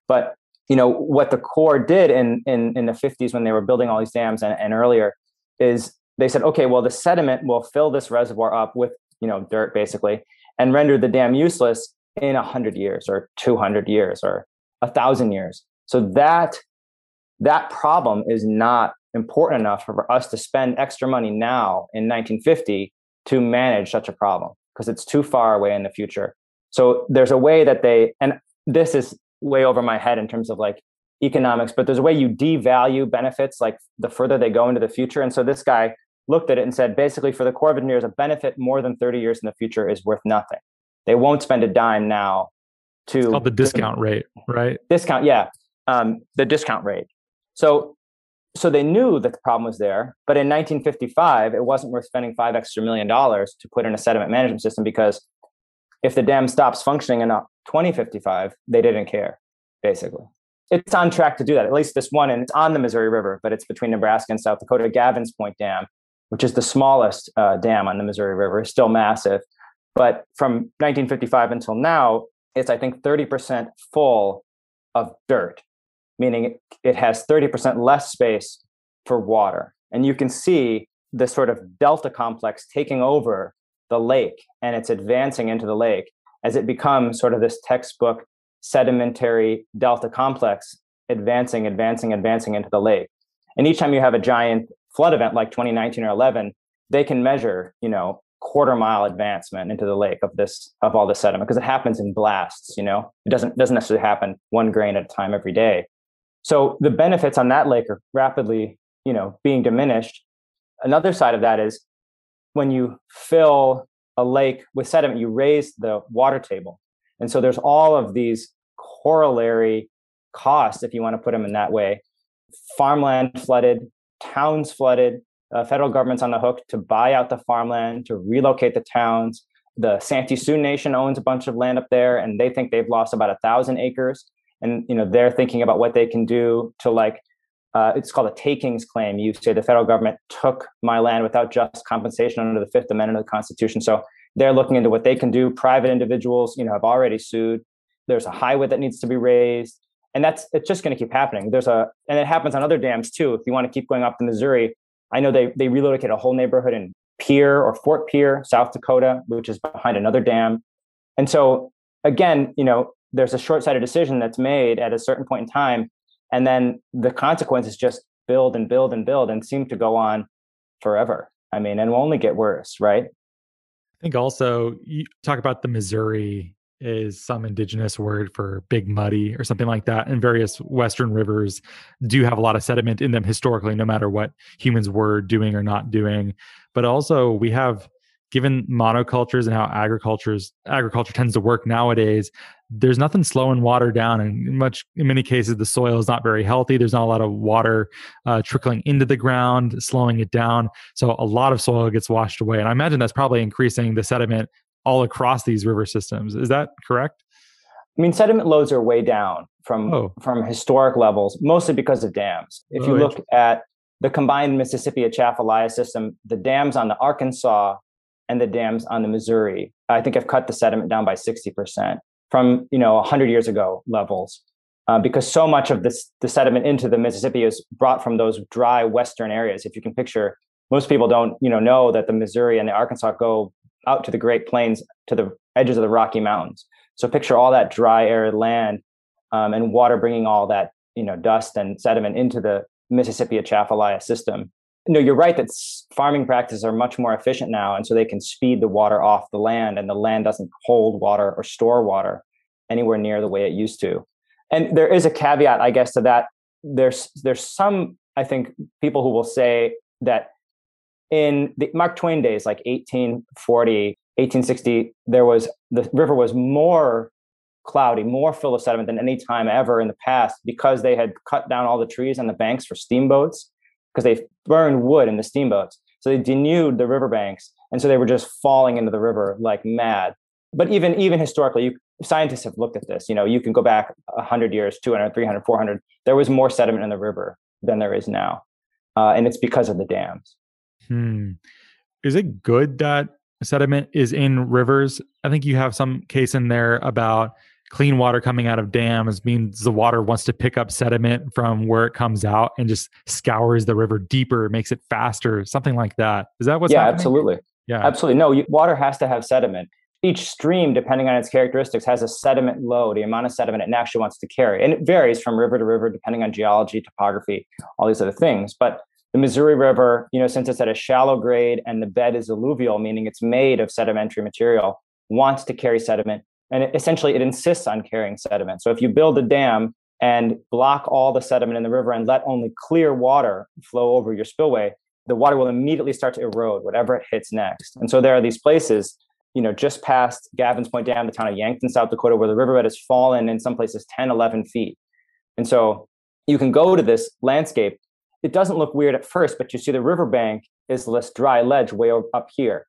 But you know what the corps did in in, in the 50s when they were building all these dams and, and earlier is they said okay well the sediment will fill this reservoir up with you know dirt basically and render the dam useless in 100 years or 200 years or a 1000 years. So that that problem is not important enough for us to spend extra money now in 1950 to manage such a problem because it's too far away in the future so there's a way that they and this is way over my head in terms of like economics but there's a way you devalue benefits like the further they go into the future and so this guy looked at it and said basically for the corps of engineers a benefit more than 30 years in the future is worth nothing they won't spend a dime now to it's called the discount rate, right? Discount, yeah, um, the discount rate. So, so they knew that the problem was there, but in 1955, it wasn't worth spending five extra million dollars to put in a sediment management system because if the dam stops functioning in 2055, they didn't care, basically. It's on track to do that. At least this one, and it's on the Missouri River, but it's between Nebraska and South Dakota. Gavins Point Dam, which is the smallest uh, dam on the Missouri River, is still massive. But from 1955 until now, it's, I think, 30% full of dirt, meaning it has 30% less space for water. And you can see this sort of delta complex taking over the lake and it's advancing into the lake as it becomes sort of this textbook sedimentary delta complex advancing, advancing, advancing into the lake. And each time you have a giant flood event like 2019 or 11, they can measure, you know, quarter mile advancement into the lake of this of all the sediment because it happens in blasts you know it doesn't doesn't necessarily happen one grain at a time every day so the benefits on that lake are rapidly you know being diminished another side of that is when you fill a lake with sediment you raise the water table and so there's all of these corollary costs if you want to put them in that way farmland flooded towns flooded uh, federal government's on the hook to buy out the farmland, to relocate the towns. The Santee Sioux Nation owns a bunch of land up there, and they think they've lost about a thousand acres. And you know they're thinking about what they can do to like. Uh, it's called a takings claim. You say the federal government took my land without just compensation under the Fifth Amendment of the Constitution. So they're looking into what they can do. Private individuals, you know, have already sued. There's a highway that needs to be raised, and that's it's just going to keep happening. There's a and it happens on other dams too. If you want to keep going up the Missouri, I know they they relocated a whole neighborhood in Pierre or Fort Pierre, South Dakota, which is behind another dam. And so again, you know, there's a short-sighted decision that's made at a certain point in time, and then the consequences just build and build and build and seem to go on forever. I mean, and will only get worse, right? I think also you talk about the Missouri is some indigenous word for big muddy or something like that. And various Western rivers do have a lot of sediment in them historically, no matter what humans were doing or not doing. But also, we have given monocultures and how agriculture's agriculture tends to work nowadays there's nothing slowing water down. And in much in many cases the soil is not very healthy. There's not a lot of water uh, trickling into the ground slowing it down. So a lot of soil gets washed away. And i imagine that's probably increasing the sediment all across these river systems. Is that correct? I mean sediment loads are way down from oh. from historic levels mostly because of dams. If oh, you look at the combined mississippi atchafalaya system the dams on the arkansas and the dams on the Missouri, I think have cut the sediment down by 60% from, you know, 100 years ago levels. Uh, because so much of this, the sediment into the Mississippi is brought from those dry western areas. If you can picture, most people don't, you know, know that the Missouri and the Arkansas go out to the Great Plains, to the edges of the Rocky Mountains. So picture all that dry, arid land um, and water bringing all that, you know, dust and sediment into the Mississippi Atchafalaya system no, you're right that farming practices are much more efficient now. And so they can speed the water off the land, and the land doesn't hold water or store water anywhere near the way it used to. And there is a caveat, I guess, to that. There's there's some, I think, people who will say that in the Mark Twain days, like 1840, 1860, there was the river was more cloudy, more full of sediment than any time ever in the past because they had cut down all the trees on the banks for steamboats because they burned wood in the steamboats. So they denuded the riverbanks. And so they were just falling into the river like mad. But even even historically, you, scientists have looked at this. You know, you can go back 100 years, 200, 300, 400. There was more sediment in the river than there is now. Uh, and it's because of the dams. Hmm. Is it good that sediment is in rivers? I think you have some case in there about clean water coming out of dams means the water wants to pick up sediment from where it comes out and just scours the river deeper, makes it faster, something like that. Is that what's happening? yeah, happening? absolutely. Yeah, absolutely. No, water has to have sediment. Each stream, depending on its characteristics, has a sediment load, the amount of sediment it actually wants to carry. And it varies from river to river, depending on geology, topography, all these other things. But the Missouri River, you know, since it's at a shallow grade and the bed is alluvial, meaning it's made of sedimentary material, wants to carry sediment and it, essentially it insists on carrying sediment. So if you build a dam and block all the sediment in the river and let only clear water flow over your spillway, the water will immediately start to erode whatever it hits next. And so there are these places, you know, just past Gavins Point Dam, the town of Yankton, South Dakota, where the riverbed has fallen in some places 10, 11 feet. And so you can go to this landscape. It doesn't look weird at first, but you see the riverbank is this dry ledge way up here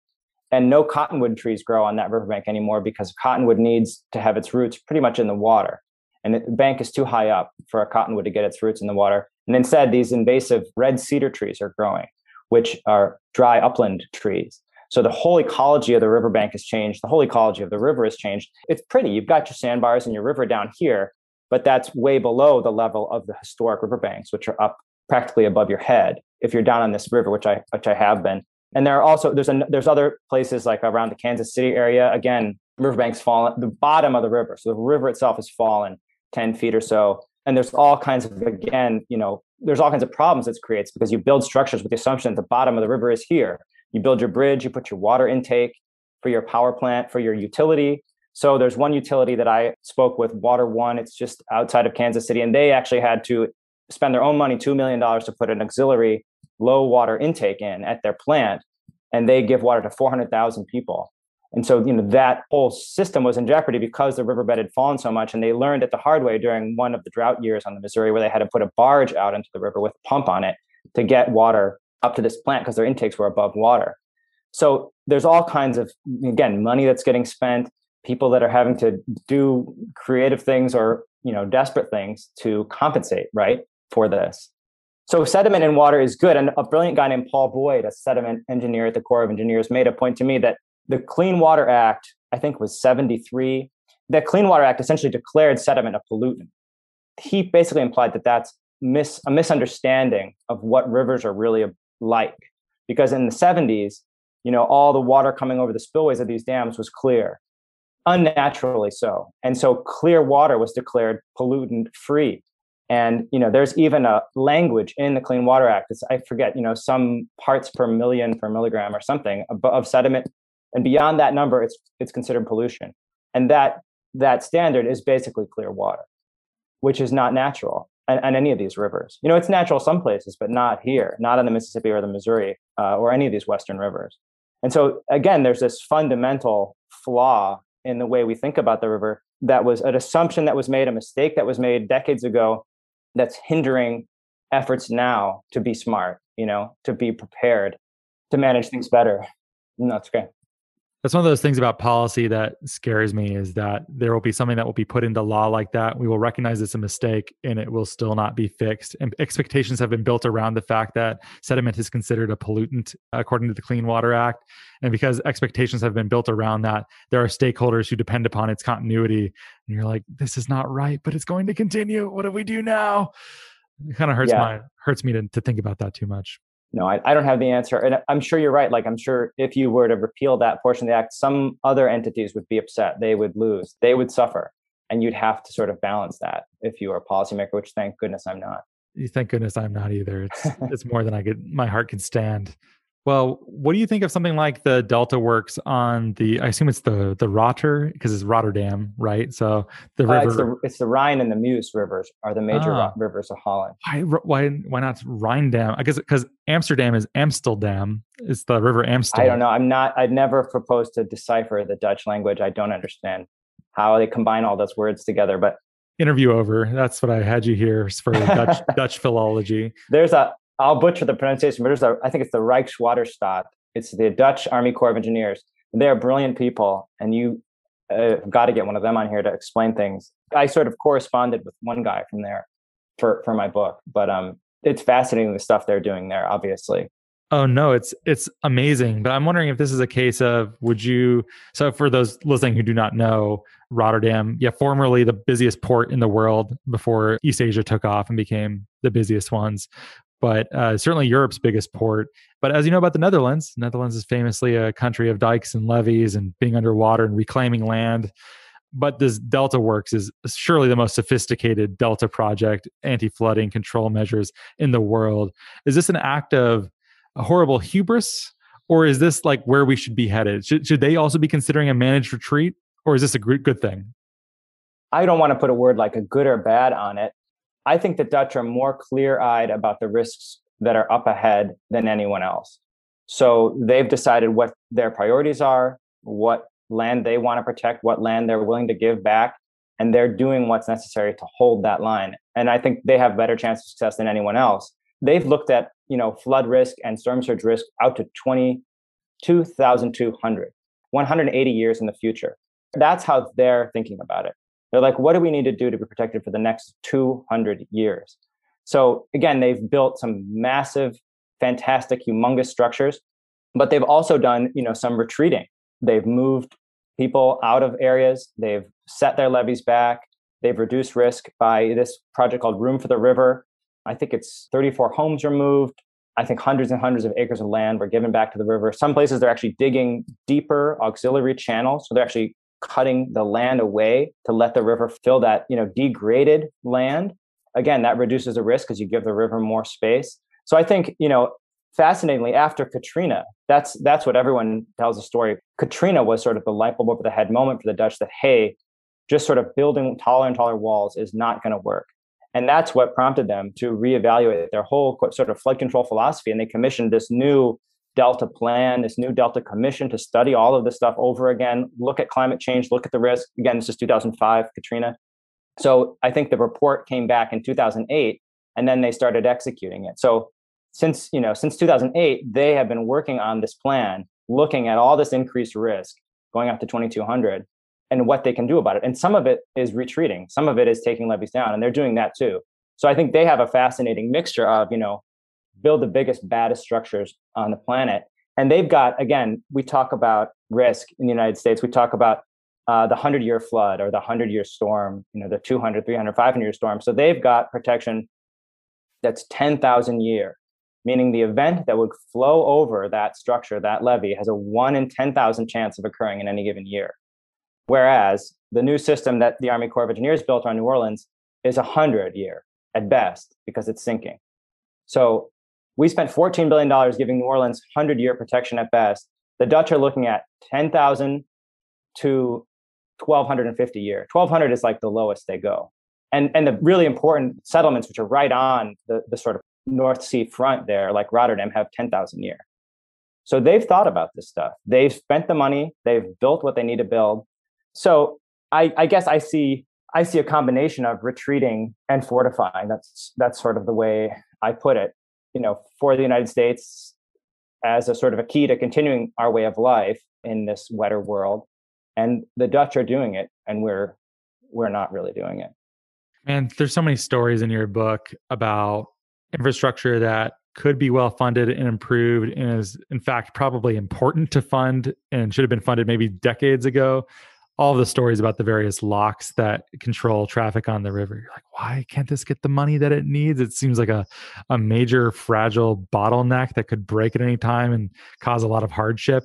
and no cottonwood trees grow on that riverbank anymore because cottonwood needs to have its roots pretty much in the water. And the bank is too high up for a cottonwood to get its roots in the water. And instead these invasive red cedar trees are growing which are dry upland trees. So the whole ecology of the riverbank has changed. The whole ecology of the river has changed. It's pretty. You've got your sandbars and your river down here but that's way below the level of the historic riverbanks which are up practically above your head if you're down on this river which i which i have been and there are also there's a, there's other places like around the Kansas City area. Again, riverbanks fallen. The bottom of the river, so the river itself has fallen ten feet or so. And there's all kinds of again, you know, there's all kinds of problems it creates because you build structures with the assumption that the bottom of the river is here. You build your bridge, you put your water intake for your power plant, for your utility. So there's one utility that I spoke with, Water One. It's just outside of Kansas City, and they actually had to spend their own money, two million dollars, to put an auxiliary low water intake in at their plant and they give water to 400,000 people. And so, you know, that whole system was in jeopardy because the riverbed had fallen so much. And they learned it the hard way during one of the drought years on the Missouri, where they had to put a barge out into the river with a pump on it to get water up to this plant because their intakes were above water. So there's all kinds of, again, money that's getting spent, people that are having to do creative things or, you know, desperate things to compensate, right, for this. So sediment in water is good. And a brilliant guy named Paul Boyd, a sediment engineer at the Corps of Engineers, made a point to me that the Clean Water Act, I think was 73, the Clean Water Act essentially declared sediment a pollutant. He basically implied that that's mis- a misunderstanding of what rivers are really like. Because in the 70s, you know, all the water coming over the spillways of these dams was clear, unnaturally so. And so clear water was declared pollutant free and you know, there's even a language in the Clean Water Act. It's, I forget, you know, some parts per million per milligram or something of, sediment, and beyond that number, it's it's considered pollution. And that that standard is basically clear water, which is not natural on any of these rivers. You know, it's natural some places, but not here, not on the Mississippi or the Missouri uh, or any of these Western rivers. And so, again, there's this fundamental flaw in the way we think about the river that was an assumption that was made, a mistake that was made decades ago that's hindering efforts now to be smart, you know, to be prepared, to manage things better. And that's great that's one of those things about policy that scares me is that there will be something that will be put into law like that. We will recognize it's a mistake and it will still not be fixed. And expectations have been built around the fact that sediment is considered a pollutant according to the Clean Water Act. And because expectations have been built around that, there are stakeholders who depend upon its continuity. And you're like, this is not right, but it's going to continue. What do we do now? It kind of hurts yeah. my hurts me to, to think about that too much no, I, I don't have the answer. And I'm sure you're right. Like, I'm sure if you were to repeal that portion of the act, some other entities would be upset. They would lose, they would suffer. And you'd have to sort of balance that if you were a policymaker, which thank goodness I'm not. Thank goodness I'm not either. It's, it's more than I could, my heart can stand. Well, what do you think of something like the Delta Works on the? I assume it's the the Rotter because it's Rotterdam, right? So the river. Uh, it's, the, it's the Rhine and the Meuse rivers are the major ah. rivers of Holland. Why why why not Rhine-Dam? I guess because Amsterdam is Amsterdam. It's the River Amstel. I don't know. I'm not. I'd never proposed to decipher the Dutch language. I don't understand how they combine all those words together. But interview over. That's what I had you here for Dutch Dutch philology. There's a I'll butcher the pronunciation, but a, I think it's the Rijkswaterstaat. It's the Dutch Army Corps of Engineers. They are brilliant people, and you uh, got to get one of them on here to explain things. I sort of corresponded with one guy from there for for my book, but um, it's fascinating the stuff they're doing there. Obviously, Oh no, it's it's amazing. But I'm wondering if this is a case of would you so for those listening who do not know, Rotterdam, yeah, formerly the busiest port in the world before East Asia took off and became the busiest ones but uh, certainly Europe's biggest port. But as you know about the Netherlands, Netherlands is famously a country of dikes and levees and being underwater and reclaiming land. But this Delta Works is surely the most sophisticated Delta project, anti flooding control measures in the world. Is this an act of horrible hubris? Or is this like where we should be headed? Should, should they also be considering a managed retreat? Or is this a good thing? I don't want to put a word like a good or bad on it. I think the Dutch are more clear eyed about the risks that are up ahead than anyone else. So they've decided what their priorities are, what land they want to protect, what land they're willing to give back, and they're doing what's necessary to hold that line. And I think they have better chance of success than anyone else. They've looked at, you know, flood risk and storm surge risk out to 22,200, 180 years in the future. That's how they're thinking about it. They're like, what do we need to do to be protected for the next 200 years? So again, they've built some massive, fantastic, humongous structures, but they've also done, you know, some retreating. They've moved people out of areas. They've set their levees back. They've reduced risk by this project called Room for the River. I think it's 34 homes removed. I think hundreds and hundreds of acres of land were given back to the river. Some places they're actually digging deeper auxiliary channels. So they're actually cutting the land away to let the river fill that you know degraded land again that reduces the risk because you give the river more space. So i think you know fascinatingly after katrina that's that's what everyone tells the story. Katrina was sort of the light bulb over the head moment for the dutch that hey just sort of building taller and taller walls is not going to work. And that's what prompted them to reevaluate their whole sort of flood control philosophy and they commissioned this new Delta plan, this new Delta commission to study all of this stuff over again, look at climate change, look at the risk. Again, this is 2005, Katrina. So I think the report came back in 2008 and then they started executing it. So since, you know, since 2008, they have been working on this plan, looking at all this increased risk going up to 2200 and what they can do about it. And some of it is retreating. Some of it is taking levees down and they're doing that too. So I think they have a fascinating mixture of, you know, build the biggest, baddest structures on the planet. And they've got, again, we talk about risk in the United States. We talk about uh, the 100 year flood or the 100 year storm, you know, the 200, 300, 500 year storm. So they've got protection that's 10,000 year, meaning the event that would flow over that structure, that levee, has a one in 10,000 chance of occurring in any given year. Whereas the new system that the Army Corps of Engineers built on New Orleans is a 100 year at best because it's sinking. So we spent $14 billion giving New Orleans 100 year protection at best. The Dutch are looking at 10,000 to 1250 year. 1200 is like the lowest they go. And and the really important settlements which are right on the, the sort of north sea front there like rotterdam have 10000 year. So they've thought about this stuff. They've spent the money. They've built what they need to build. So i i guess i see i see a combination of retreating and fortifying. That's that's sort of the way i put it you know for the united states as a sort of a key to continuing our way of life in this wetter world. And the dutch are doing it and we're we're not really doing it. And there's so many stories in your book about infrastructure that could be well funded and improved and is in fact probably important to fund and should have been funded maybe decades ago all the stories about the various locks that control traffic on the river. You're like, why can't this get the money that it needs? It seems like a, a major fragile bottleneck that could break at any time and cause a lot of hardship.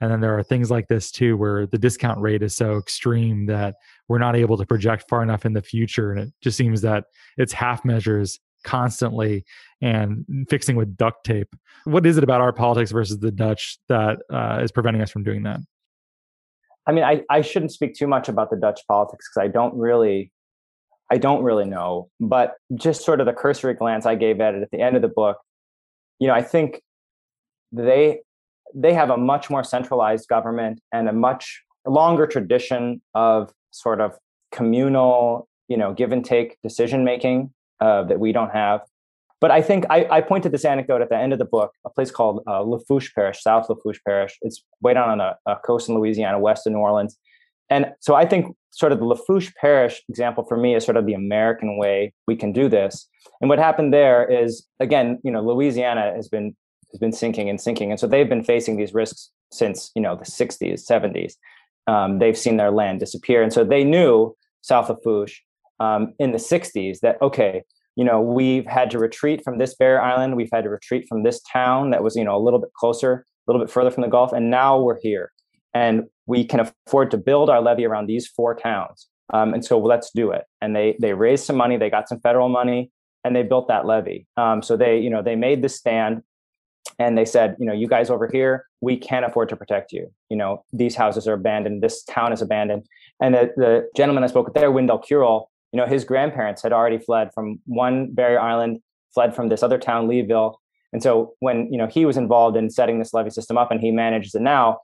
And then there are things like this too, where the discount rate is so extreme that we're not able to project far enough in the future. And it just seems that it's half measures constantly and fixing with duct tape. What is it about our politics versus the Dutch that uh, is preventing us from doing that? I mean, I, I shouldn't speak too much about the Dutch politics because I don't really, I don't really know. But just sort of the cursory glance I gave at it at the end of the book, you know, I think they they have a much more centralized government and a much longer tradition of sort of communal, you know, give and take decision making uh, that we don't have. But I think I, I pointed this anecdote at the end of the book, a place called uh, Lafourche Parish, South Lafourche Parish. It's way down on the uh, coast in Louisiana, west of New Orleans. And so I think sort of the Lafourche Parish example for me is sort of the American way we can do this. And what happened there is, again, you know, Louisiana has been has been sinking and sinking, and so they've been facing these risks since you know the 60s, 70s. Um, they've seen their land disappear, and so they knew South Lafourche um, in the 60s that okay, you know, we've had to retreat from this barrier island. We've had to retreat from this town that was, you know, a little bit closer, a little bit further from the Gulf. And now we're here. And we can afford to build our levee around these four towns. Um, and so let's do it. And they they raised some money, they got some federal money, and they built that levee. Um, so they, you know, they made the stand and they said, you know, you guys over here, we can't afford to protect you. You know, these houses are abandoned, this town is abandoned. And the, the gentleman I spoke with there, Windell Curole, you know his grandparents had already fled from one barrier island fled from this other town leeville. And so when you know he was involved in setting this levee system up and he manages it now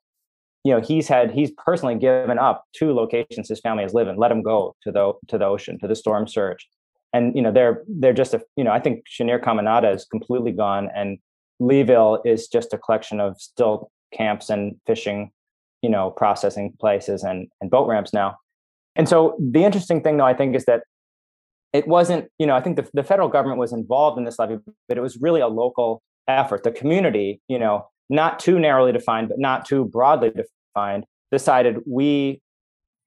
you know he's had he's personally given up two locations his family has lived in let him go to the to the ocean to the storm surge. And you know they're they're just a you know i think cheniere caminada is completely gone and leeville is just a collection of still camps and fishing you know processing places and and boat ramps now and so the interesting thing, though, I think, is that it wasn't, you know, I think the, the federal government was involved in this levee, but it was really a local effort. The community, you know, not too narrowly defined, but not too broadly defined, decided we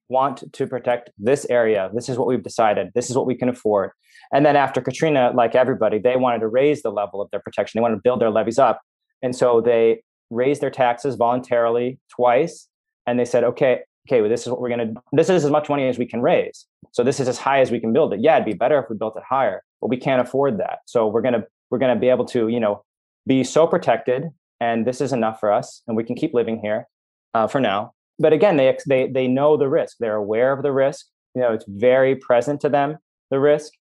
want to protect this area. This is what we've decided. This is what we can afford. And then after Katrina, like everybody, they wanted to raise the level of their protection. They wanted to build their levees up. And so they raised their taxes voluntarily twice. And they said, okay, okay, well, this is what we're going to, this is as much money as we can raise. So this is as high as we can build it. Yeah, it'd be better if we built it higher, but we can't afford that. So we're going to, we're going to be able to, you know, be so protected and this is enough for us and we can keep living here uh, for now. But again, they, they, they know the risk. They're aware of the risk. You know, it's very present to them, the risk.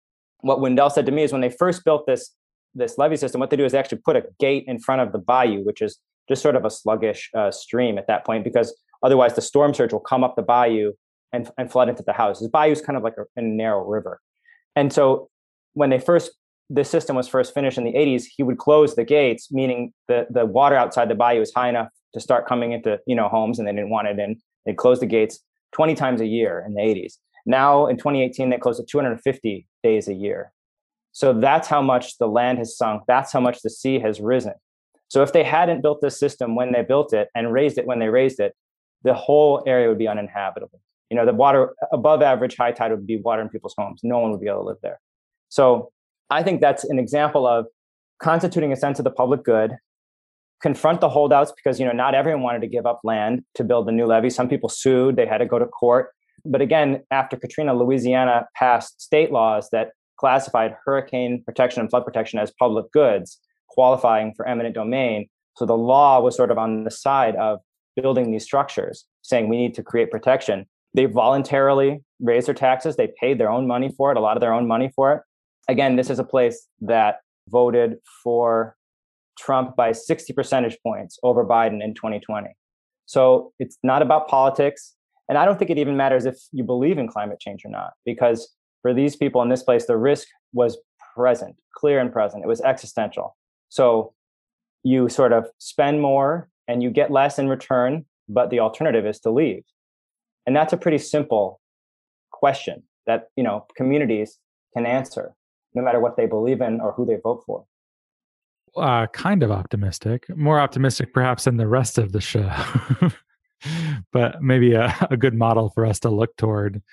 What Windell said to me is when they first built this, this levee system, what they do is they actually put a gate in front of the bayou, which is just sort of a sluggish uh, stream at that point because Otherwise, the storm surge will come up the bayou and, and flood into the house. This bayou is kind of like a, a narrow river. And so when they first, this system was first finished in the 80s, he would close the gates, meaning the, the water outside the bayou is high enough to start coming into you know homes and they didn't want it in. They'd close the gates 20 times a year in the 80s. Now in 2018, they closed it 250 days a year. So that's how much the land has sunk. That's how much the sea has risen. So if they hadn't built this system when they built it and raised it when they raised it, the whole area would be uninhabitable. You know, the water above average high tide would be water in people's homes. No one would be able to live there. So I think that's an example of constituting a sense of the public good, confront the holdouts because, you know, not everyone wanted to give up land to build the new levee. Some people sued, they had to go to court. But again, after Katrina, Louisiana passed state laws that classified hurricane protection and flood protection as public goods, qualifying for eminent domain. So the law was sort of on the side of building these structures, saying we need to create protection. They voluntarily raised their taxes. They paid their own money for it, a lot of their own money for it. Again, this is a place that voted for Trump by 60 percentage points over Biden in 2020. So it's not about politics. And I don't think it even matters if you believe in climate change or not, because for these people in this place, the risk was present, clear and present. It was existential. So you sort of spend more and you get less in return, but the alternative is to leave. And that's a pretty simple question that, you know, communities can answer no matter what they believe in or who they vote for. Uh, kind of optimistic, more optimistic perhaps than the rest of the show, but maybe a, a good model for us to look toward.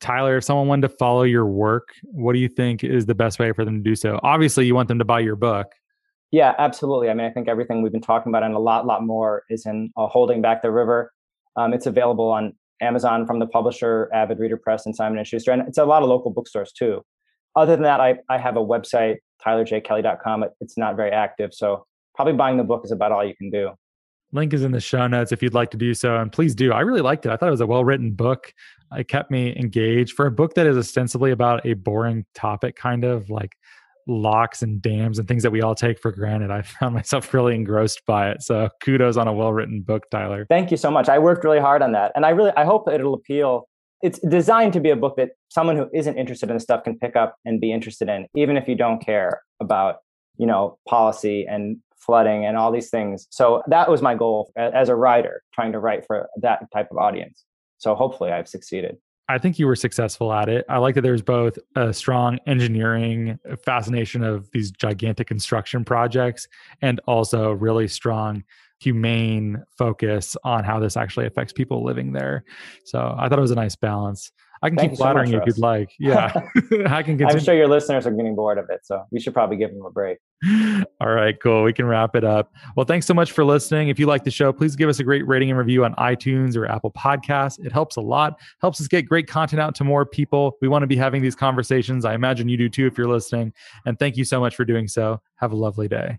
Tyler, if someone wanted to follow your work, what do you think is the best way for them to do so? Obviously, you want them to buy your book. Yeah, absolutely. I mean, I think everything we've been talking about and a lot, lot more is in uh, Holding Back the River. Um, it's available on Amazon from the publisher, Avid Reader Press, and Simon & Schuster. And it's a lot of local bookstores too. Other than that, I, I have a website, tylerjkelley.com. It, it's not very active. So probably buying the book is about all you can do. Link is in the show notes if you'd like to do so. And please do. I really liked it. I thought it was a well written book. It kept me engaged for a book that is ostensibly about a boring topic, kind of like locks and dams and things that we all take for granted. I found myself really engrossed by it. So kudos on a well written book, Tyler. Thank you so much. I worked really hard on that. And I really I hope that it'll appeal. It's designed to be a book that someone who isn't interested in the stuff can pick up and be interested in, even if you don't care about, you know, policy and flooding and all these things. So that was my goal as a writer, trying to write for that type of audience. So hopefully I've succeeded. I think you were successful at it. I like that there's both a strong engineering fascination of these gigantic construction projects and also really strong humane focus on how this actually affects people living there. So I thought it was a nice balance. I can Thank keep flattering so you if you'd like. Yeah, I can continue. I'm sure your listeners are getting bored of it, so we should probably give them a break. All right, cool. We can wrap it up. Well, thanks so much for listening. If you like the show, please give us a great rating and review on iTunes or Apple Podcasts. It helps a lot. Helps us get great content out to more people. We want to be having these conversations. I imagine you do too if you're listening. And thank you so much for doing so. Have a lovely day.